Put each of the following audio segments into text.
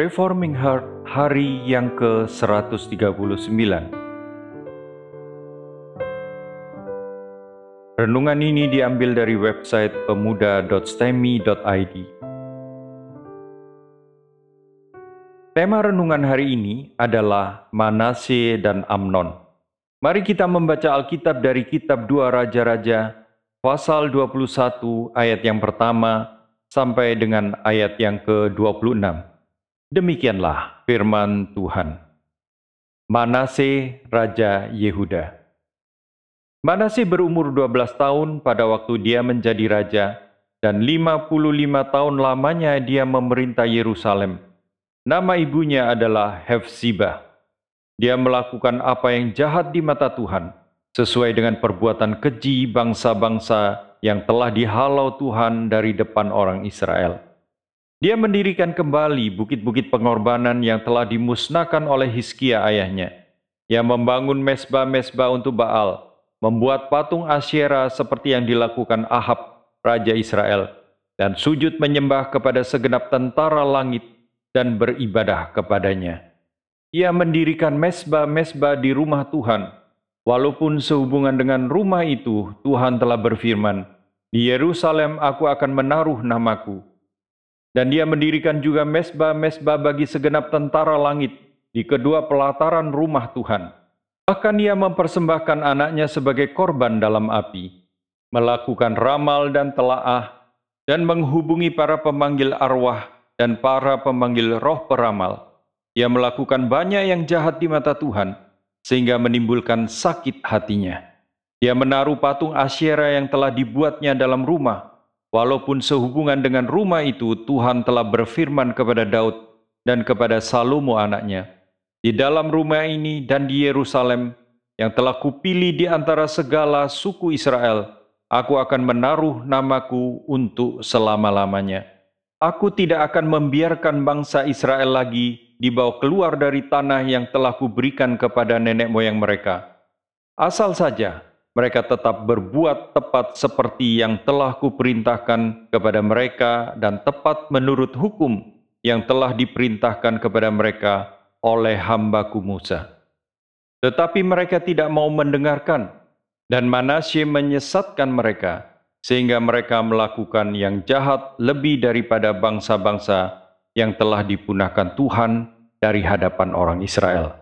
Reforming Heart hari yang ke-139 Renungan ini diambil dari website pemuda.stemi.id Tema renungan hari ini adalah Manase dan Amnon. Mari kita membaca Alkitab dari kitab Dua Raja-Raja, pasal 21 ayat yang pertama sampai dengan ayat yang ke-26. Demikianlah firman Tuhan. Manase Raja Yehuda Manase berumur 12 tahun pada waktu dia menjadi raja, dan 55 tahun lamanya dia memerintah Yerusalem. Nama ibunya adalah Hefzibah. Dia melakukan apa yang jahat di mata Tuhan, sesuai dengan perbuatan keji bangsa-bangsa yang telah dihalau Tuhan dari depan orang Israel. Dia mendirikan kembali bukit-bukit pengorbanan yang telah dimusnahkan oleh Hiskia ayahnya. Yang membangun mesbah-mesbah untuk Baal, membuat patung Asyera seperti yang dilakukan Ahab, Raja Israel, dan sujud menyembah kepada segenap tentara langit dan beribadah kepadanya. Ia mendirikan mesbah-mesbah di rumah Tuhan, walaupun sehubungan dengan rumah itu Tuhan telah berfirman, Di Yerusalem aku akan menaruh namaku, dan dia mendirikan juga mesbah-mesbah bagi segenap tentara langit di kedua pelataran rumah Tuhan. Bahkan ia mempersembahkan anaknya sebagai korban dalam api, melakukan ramal dan telaah, dan menghubungi para pemanggil arwah dan para pemanggil roh peramal. Ia melakukan banyak yang jahat di mata Tuhan, sehingga menimbulkan sakit hatinya. Dia menaruh patung Asyera yang telah dibuatnya dalam rumah, Walaupun sehubungan dengan rumah itu Tuhan telah berfirman kepada Daud dan kepada Salomo anaknya, di dalam rumah ini dan di Yerusalem yang telah kupilih di antara segala suku Israel, aku akan menaruh namaku untuk selama-lamanya. Aku tidak akan membiarkan bangsa Israel lagi dibawa keluar dari tanah yang telah kuberikan kepada nenek moyang mereka. Asal saja mereka tetap berbuat tepat seperti yang telah kuperintahkan kepada mereka dan tepat menurut hukum yang telah diperintahkan kepada mereka oleh hambaku Musa. Tetapi mereka tidak mau mendengarkan, dan Manasye menyesatkan mereka, sehingga mereka melakukan yang jahat lebih daripada bangsa-bangsa yang telah dipunahkan Tuhan dari hadapan orang Israel.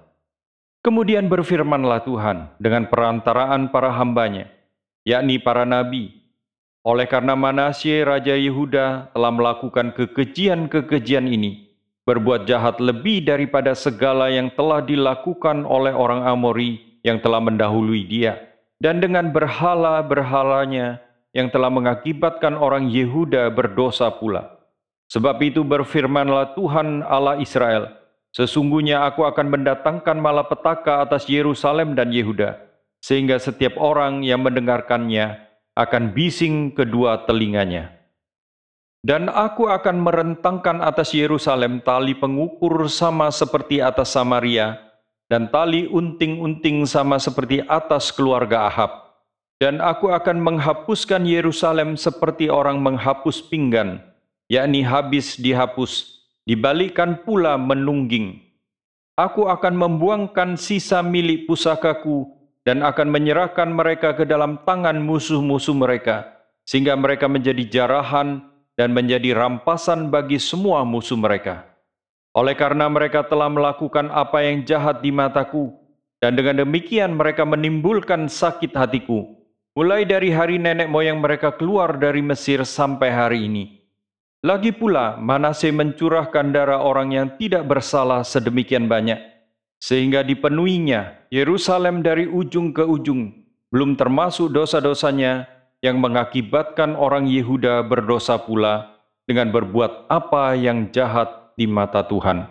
Kemudian berfirmanlah Tuhan dengan perantaraan para hambanya, yakni para nabi. Oleh karena Manasye Raja Yehuda telah melakukan kekejian-kekejian ini, berbuat jahat lebih daripada segala yang telah dilakukan oleh orang Amori yang telah mendahului dia, dan dengan berhala-berhalanya yang telah mengakibatkan orang Yehuda berdosa pula. Sebab itu berfirmanlah Tuhan Allah Israel, Sesungguhnya aku akan mendatangkan malapetaka atas Yerusalem dan Yehuda, sehingga setiap orang yang mendengarkannya akan bising kedua telinganya. Dan aku akan merentangkan atas Yerusalem tali pengukur sama seperti atas Samaria, dan tali unting-unting sama seperti atas keluarga Ahab. Dan aku akan menghapuskan Yerusalem seperti orang menghapus pinggan, yakni habis dihapus dibalikkan pula menungging. Aku akan membuangkan sisa milik pusakaku dan akan menyerahkan mereka ke dalam tangan musuh-musuh mereka, sehingga mereka menjadi jarahan dan menjadi rampasan bagi semua musuh mereka. Oleh karena mereka telah melakukan apa yang jahat di mataku, dan dengan demikian mereka menimbulkan sakit hatiku, mulai dari hari nenek moyang mereka keluar dari Mesir sampai hari ini.' Lagi pula, Manase mencurahkan darah orang yang tidak bersalah sedemikian banyak, sehingga dipenuhinya Yerusalem dari ujung ke ujung, belum termasuk dosa-dosanya yang mengakibatkan orang Yehuda berdosa pula dengan berbuat apa yang jahat di mata Tuhan.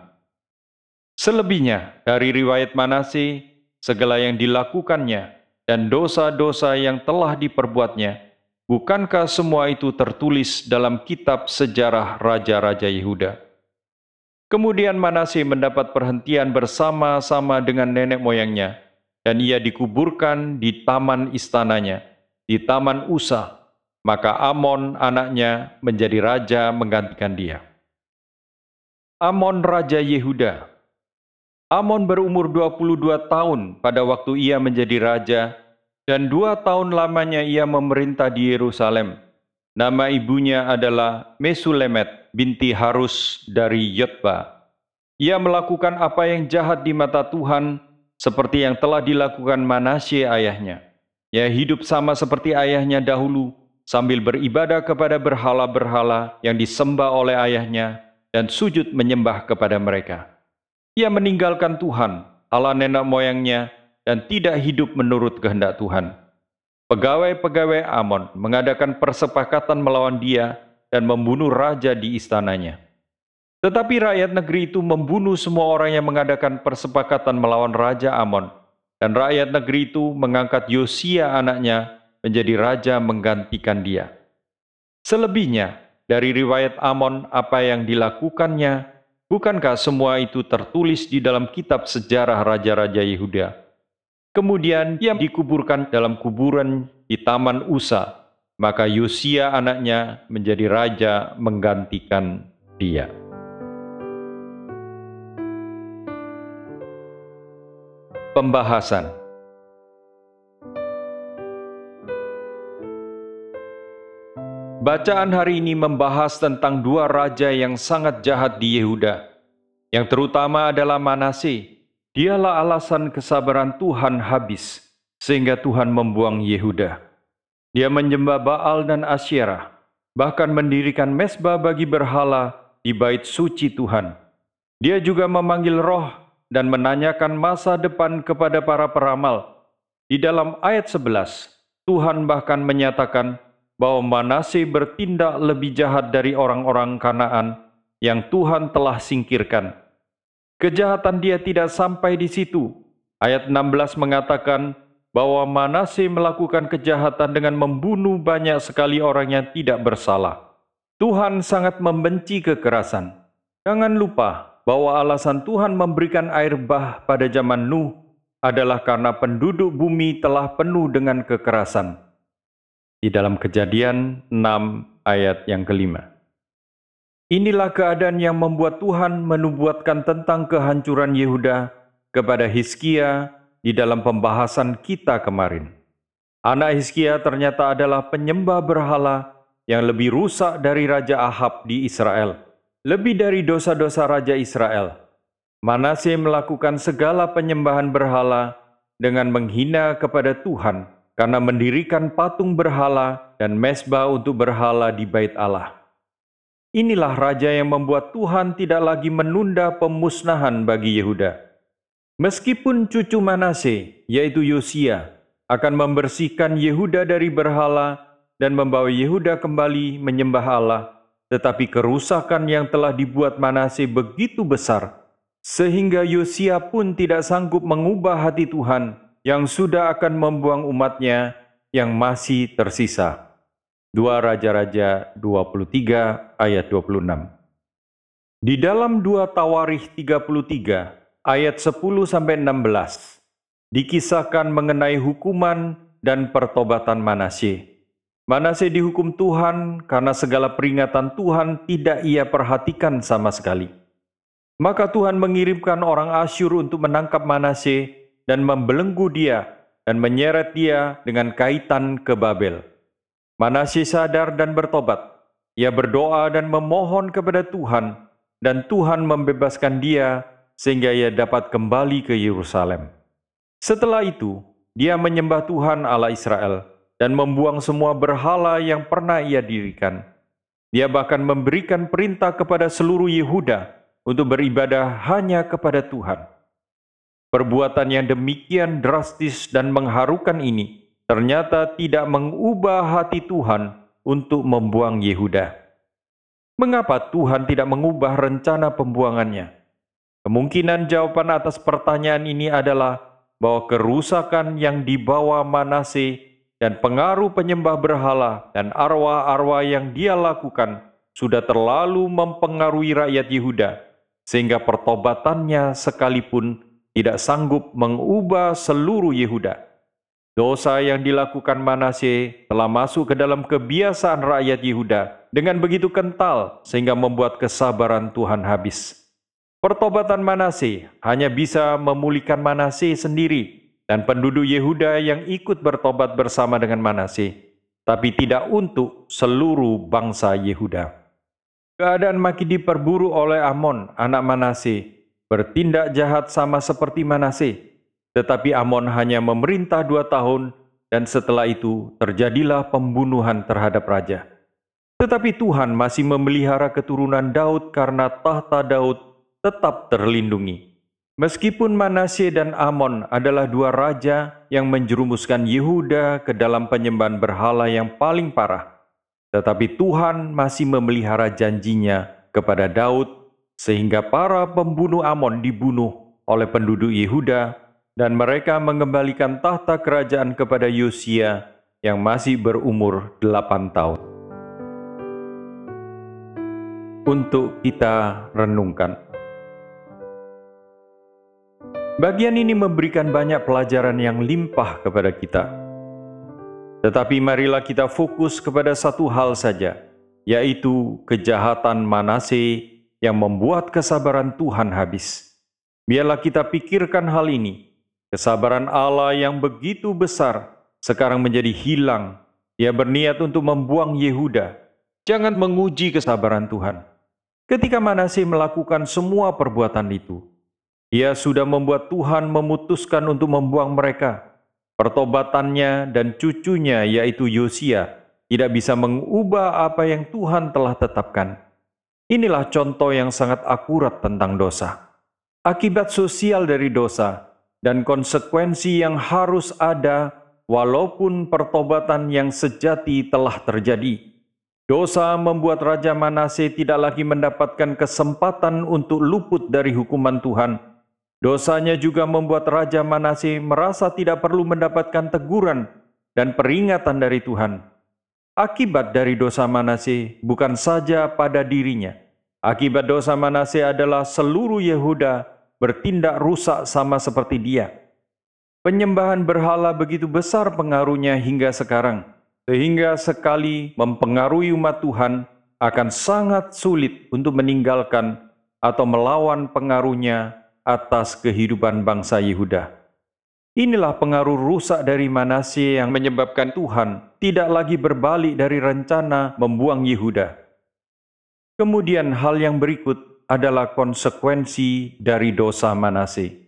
Selebihnya dari riwayat Manase, segala yang dilakukannya dan dosa-dosa yang telah diperbuatnya, Bukankah semua itu tertulis dalam kitab sejarah Raja-Raja Yehuda? Kemudian Manase mendapat perhentian bersama-sama dengan nenek moyangnya, dan ia dikuburkan di taman istananya, di taman Usa. Maka Amon anaknya menjadi raja menggantikan dia. Amon Raja Yehuda Amon berumur 22 tahun pada waktu ia menjadi raja, dan dua tahun lamanya ia memerintah di Yerusalem. Nama ibunya adalah Mesulemet binti Harus dari Yotba. Ia melakukan apa yang jahat di mata Tuhan, seperti yang telah dilakukan Manasye ayahnya. Ia hidup sama seperti ayahnya dahulu, sambil beribadah kepada berhala-berhala yang disembah oleh ayahnya dan sujud menyembah kepada mereka. Ia meninggalkan Tuhan, Allah nenek moyangnya, dan tidak hidup menurut kehendak Tuhan. Pegawai-pegawai Amon mengadakan persepakatan melawan dia dan membunuh raja di istananya. Tetapi rakyat negeri itu membunuh semua orang yang mengadakan persepakatan melawan Raja Amon, dan rakyat negeri itu mengangkat Yosia anaknya menjadi raja menggantikan dia. Selebihnya, dari riwayat Amon apa yang dilakukannya Bukankah semua itu tertulis di dalam kitab sejarah raja-raja Yehuda? Kemudian ia dikuburkan dalam kuburan di Taman Usa, maka Yosia anaknya menjadi raja menggantikan dia. Pembahasan Bacaan hari ini membahas tentang dua raja yang sangat jahat di Yehuda. Yang terutama adalah Manase. Dialah alasan kesabaran Tuhan habis, sehingga Tuhan membuang Yehuda. Dia menyembah Baal dan Asyerah, bahkan mendirikan mesbah bagi berhala di bait suci Tuhan. Dia juga memanggil roh dan menanyakan masa depan kepada para peramal. Di dalam ayat 11, Tuhan bahkan menyatakan, bahwa Manase bertindak lebih jahat dari orang-orang Kanaan yang Tuhan telah singkirkan. Kejahatan dia tidak sampai di situ. Ayat 16 mengatakan bahwa Manase melakukan kejahatan dengan membunuh banyak sekali orang yang tidak bersalah. Tuhan sangat membenci kekerasan. Jangan lupa bahwa alasan Tuhan memberikan air bah pada zaman Nuh adalah karena penduduk bumi telah penuh dengan kekerasan di dalam kejadian 6 ayat yang kelima. Inilah keadaan yang membuat Tuhan menubuatkan tentang kehancuran Yehuda kepada Hizkia di dalam pembahasan kita kemarin. Anak Hizkia ternyata adalah penyembah berhala yang lebih rusak dari Raja Ahab di Israel, lebih dari dosa-dosa Raja Israel. Manase melakukan segala penyembahan berhala dengan menghina kepada Tuhan karena mendirikan patung berhala dan mesbah untuk berhala di bait Allah. Inilah raja yang membuat Tuhan tidak lagi menunda pemusnahan bagi Yehuda. Meskipun cucu Manase, yaitu Yosia, akan membersihkan Yehuda dari berhala dan membawa Yehuda kembali menyembah Allah, tetapi kerusakan yang telah dibuat Manase begitu besar, sehingga Yosia pun tidak sanggup mengubah hati Tuhan yang sudah akan membuang umatnya yang masih tersisa. Dua Raja-Raja 23 ayat 26. Di dalam dua Tawarikh 33 ayat 10 sampai 16 dikisahkan mengenai hukuman dan pertobatan Manasye. Manasye dihukum Tuhan karena segala peringatan Tuhan tidak ia perhatikan sama sekali. Maka Tuhan mengirimkan orang Asyur untuk menangkap Manasye dan membelenggu dia dan menyeret dia dengan kaitan ke Babel. Manasye sadar dan bertobat. Ia berdoa dan memohon kepada Tuhan, dan Tuhan membebaskan dia sehingga ia dapat kembali ke Yerusalem. Setelah itu, dia menyembah Tuhan Allah Israel dan membuang semua berhala yang pernah ia dirikan. Dia bahkan memberikan perintah kepada seluruh Yehuda untuk beribadah hanya kepada Tuhan. Perbuatan yang demikian drastis dan mengharukan ini ternyata tidak mengubah hati Tuhan untuk membuang Yehuda. Mengapa Tuhan tidak mengubah rencana pembuangannya? Kemungkinan jawaban atas pertanyaan ini adalah bahwa kerusakan yang dibawa Manase dan pengaruh penyembah berhala dan arwah-arwah yang dia lakukan sudah terlalu mempengaruhi rakyat Yehuda, sehingga pertobatannya sekalipun tidak sanggup mengubah seluruh Yehuda. Dosa yang dilakukan Manase telah masuk ke dalam kebiasaan rakyat Yehuda dengan begitu kental sehingga membuat kesabaran Tuhan habis. Pertobatan Manase hanya bisa memulihkan Manase sendiri dan penduduk Yehuda yang ikut bertobat bersama dengan Manase, tapi tidak untuk seluruh bangsa Yehuda. Keadaan makin diperburuk oleh Amon, anak Manase, bertindak jahat sama seperti Manase. Tetapi Amon hanya memerintah dua tahun dan setelah itu terjadilah pembunuhan terhadap raja. Tetapi Tuhan masih memelihara keturunan Daud karena tahta Daud tetap terlindungi. Meskipun Manasye dan Amon adalah dua raja yang menjerumuskan Yehuda ke dalam penyembahan berhala yang paling parah, tetapi Tuhan masih memelihara janjinya kepada Daud sehingga para pembunuh Amon dibunuh oleh penduduk Yehuda dan mereka mengembalikan tahta kerajaan kepada Yosia yang masih berumur delapan tahun. Untuk kita renungkan. Bagian ini memberikan banyak pelajaran yang limpah kepada kita. Tetapi marilah kita fokus kepada satu hal saja, yaitu kejahatan Manase yang membuat kesabaran Tuhan habis. Biarlah kita pikirkan hal ini Kesabaran Allah yang begitu besar sekarang menjadi hilang. Ia berniat untuk membuang Yehuda. Jangan menguji kesabaran Tuhan. Ketika Manasih melakukan semua perbuatan itu, ia sudah membuat Tuhan memutuskan untuk membuang mereka. Pertobatannya dan cucunya yaitu Yosia tidak bisa mengubah apa yang Tuhan telah tetapkan. Inilah contoh yang sangat akurat tentang dosa. Akibat sosial dari dosa dan konsekuensi yang harus ada walaupun pertobatan yang sejati telah terjadi. Dosa membuat Raja Manase tidak lagi mendapatkan kesempatan untuk luput dari hukuman Tuhan. Dosanya juga membuat Raja Manase merasa tidak perlu mendapatkan teguran dan peringatan dari Tuhan. Akibat dari dosa Manase bukan saja pada dirinya. Akibat dosa Manase adalah seluruh Yehuda bertindak rusak sama seperti dia. Penyembahan berhala begitu besar pengaruhnya hingga sekarang, sehingga sekali mempengaruhi umat Tuhan akan sangat sulit untuk meninggalkan atau melawan pengaruhnya atas kehidupan bangsa Yehuda. Inilah pengaruh rusak dari Manasye yang menyebabkan Tuhan tidak lagi berbalik dari rencana membuang Yehuda. Kemudian hal yang berikut adalah konsekuensi dari dosa Manase.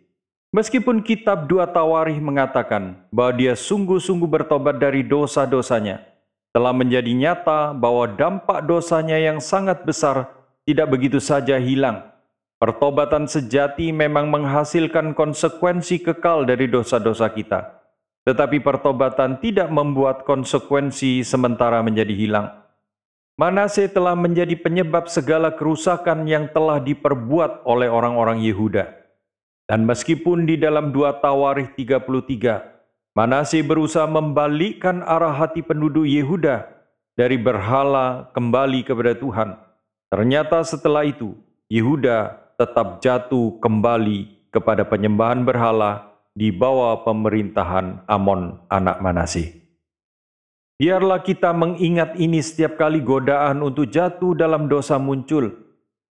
Meskipun kitab dua Tawarih mengatakan bahwa dia sungguh-sungguh bertobat dari dosa-dosanya, telah menjadi nyata bahwa dampak dosanya yang sangat besar tidak begitu saja hilang. Pertobatan sejati memang menghasilkan konsekuensi kekal dari dosa-dosa kita. Tetapi pertobatan tidak membuat konsekuensi sementara menjadi hilang. Manase telah menjadi penyebab segala kerusakan yang telah diperbuat oleh orang-orang Yehuda. Dan meskipun di dalam dua Tawarikh 33, Manase berusaha membalikkan arah hati penduduk Yehuda dari berhala kembali kepada Tuhan. Ternyata setelah itu, Yehuda tetap jatuh kembali kepada penyembahan berhala di bawah pemerintahan Amon anak Manasih. Biarlah kita mengingat ini setiap kali godaan untuk jatuh dalam dosa muncul.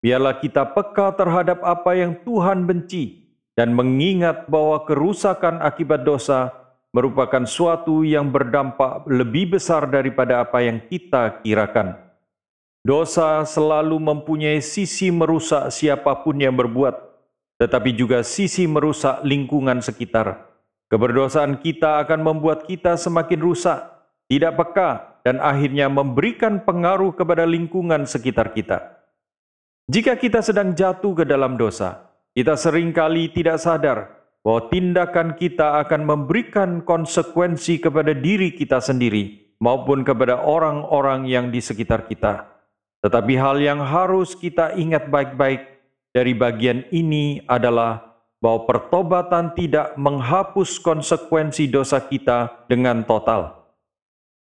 Biarlah kita peka terhadap apa yang Tuhan benci dan mengingat bahwa kerusakan akibat dosa merupakan suatu yang berdampak lebih besar daripada apa yang kita kirakan. Dosa selalu mempunyai sisi merusak siapa pun yang berbuat, tetapi juga sisi merusak lingkungan sekitar. Keberdosaan kita akan membuat kita semakin rusak, tidak peka, dan akhirnya memberikan pengaruh kepada lingkungan sekitar kita. Jika kita sedang jatuh ke dalam dosa, kita sering kali tidak sadar bahwa tindakan kita akan memberikan konsekuensi kepada diri kita sendiri maupun kepada orang-orang yang di sekitar kita. Tetapi hal yang harus kita ingat baik-baik dari bagian ini adalah bahwa pertobatan tidak menghapus konsekuensi dosa kita dengan total.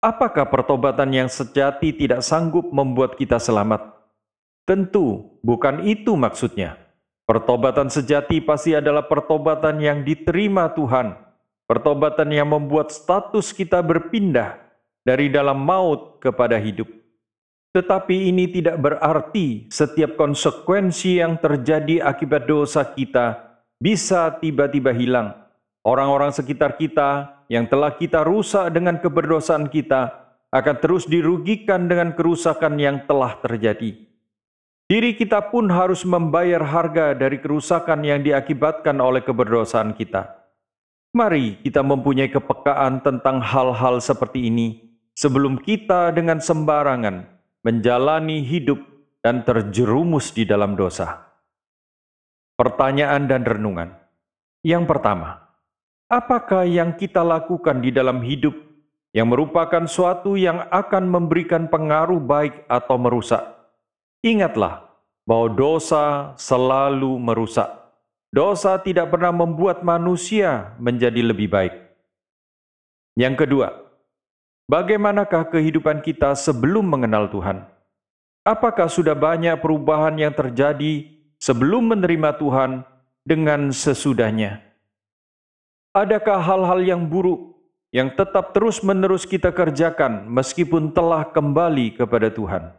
Apakah pertobatan yang sejati tidak sanggup membuat kita selamat? Tentu bukan itu maksudnya. Pertobatan sejati pasti adalah pertobatan yang diterima Tuhan, pertobatan yang membuat status kita berpindah dari dalam maut kepada hidup. Tetapi ini tidak berarti setiap konsekuensi yang terjadi akibat dosa kita bisa tiba-tiba hilang. Orang-orang sekitar kita yang telah kita rusak dengan keberdosaan kita akan terus dirugikan dengan kerusakan yang telah terjadi. Diri kita pun harus membayar harga dari kerusakan yang diakibatkan oleh keberdosaan kita. Mari kita mempunyai kepekaan tentang hal-hal seperti ini sebelum kita dengan sembarangan menjalani hidup dan terjerumus di dalam dosa. Pertanyaan dan renungan. Yang pertama, apakah yang kita lakukan di dalam hidup yang merupakan suatu yang akan memberikan pengaruh baik atau merusak. Ingatlah bahwa dosa selalu merusak. Dosa tidak pernah membuat manusia menjadi lebih baik. Yang kedua, bagaimanakah kehidupan kita sebelum mengenal Tuhan? Apakah sudah banyak perubahan yang terjadi sebelum menerima Tuhan dengan sesudahnya? Adakah hal-hal yang buruk yang tetap terus-menerus kita kerjakan meskipun telah kembali kepada Tuhan.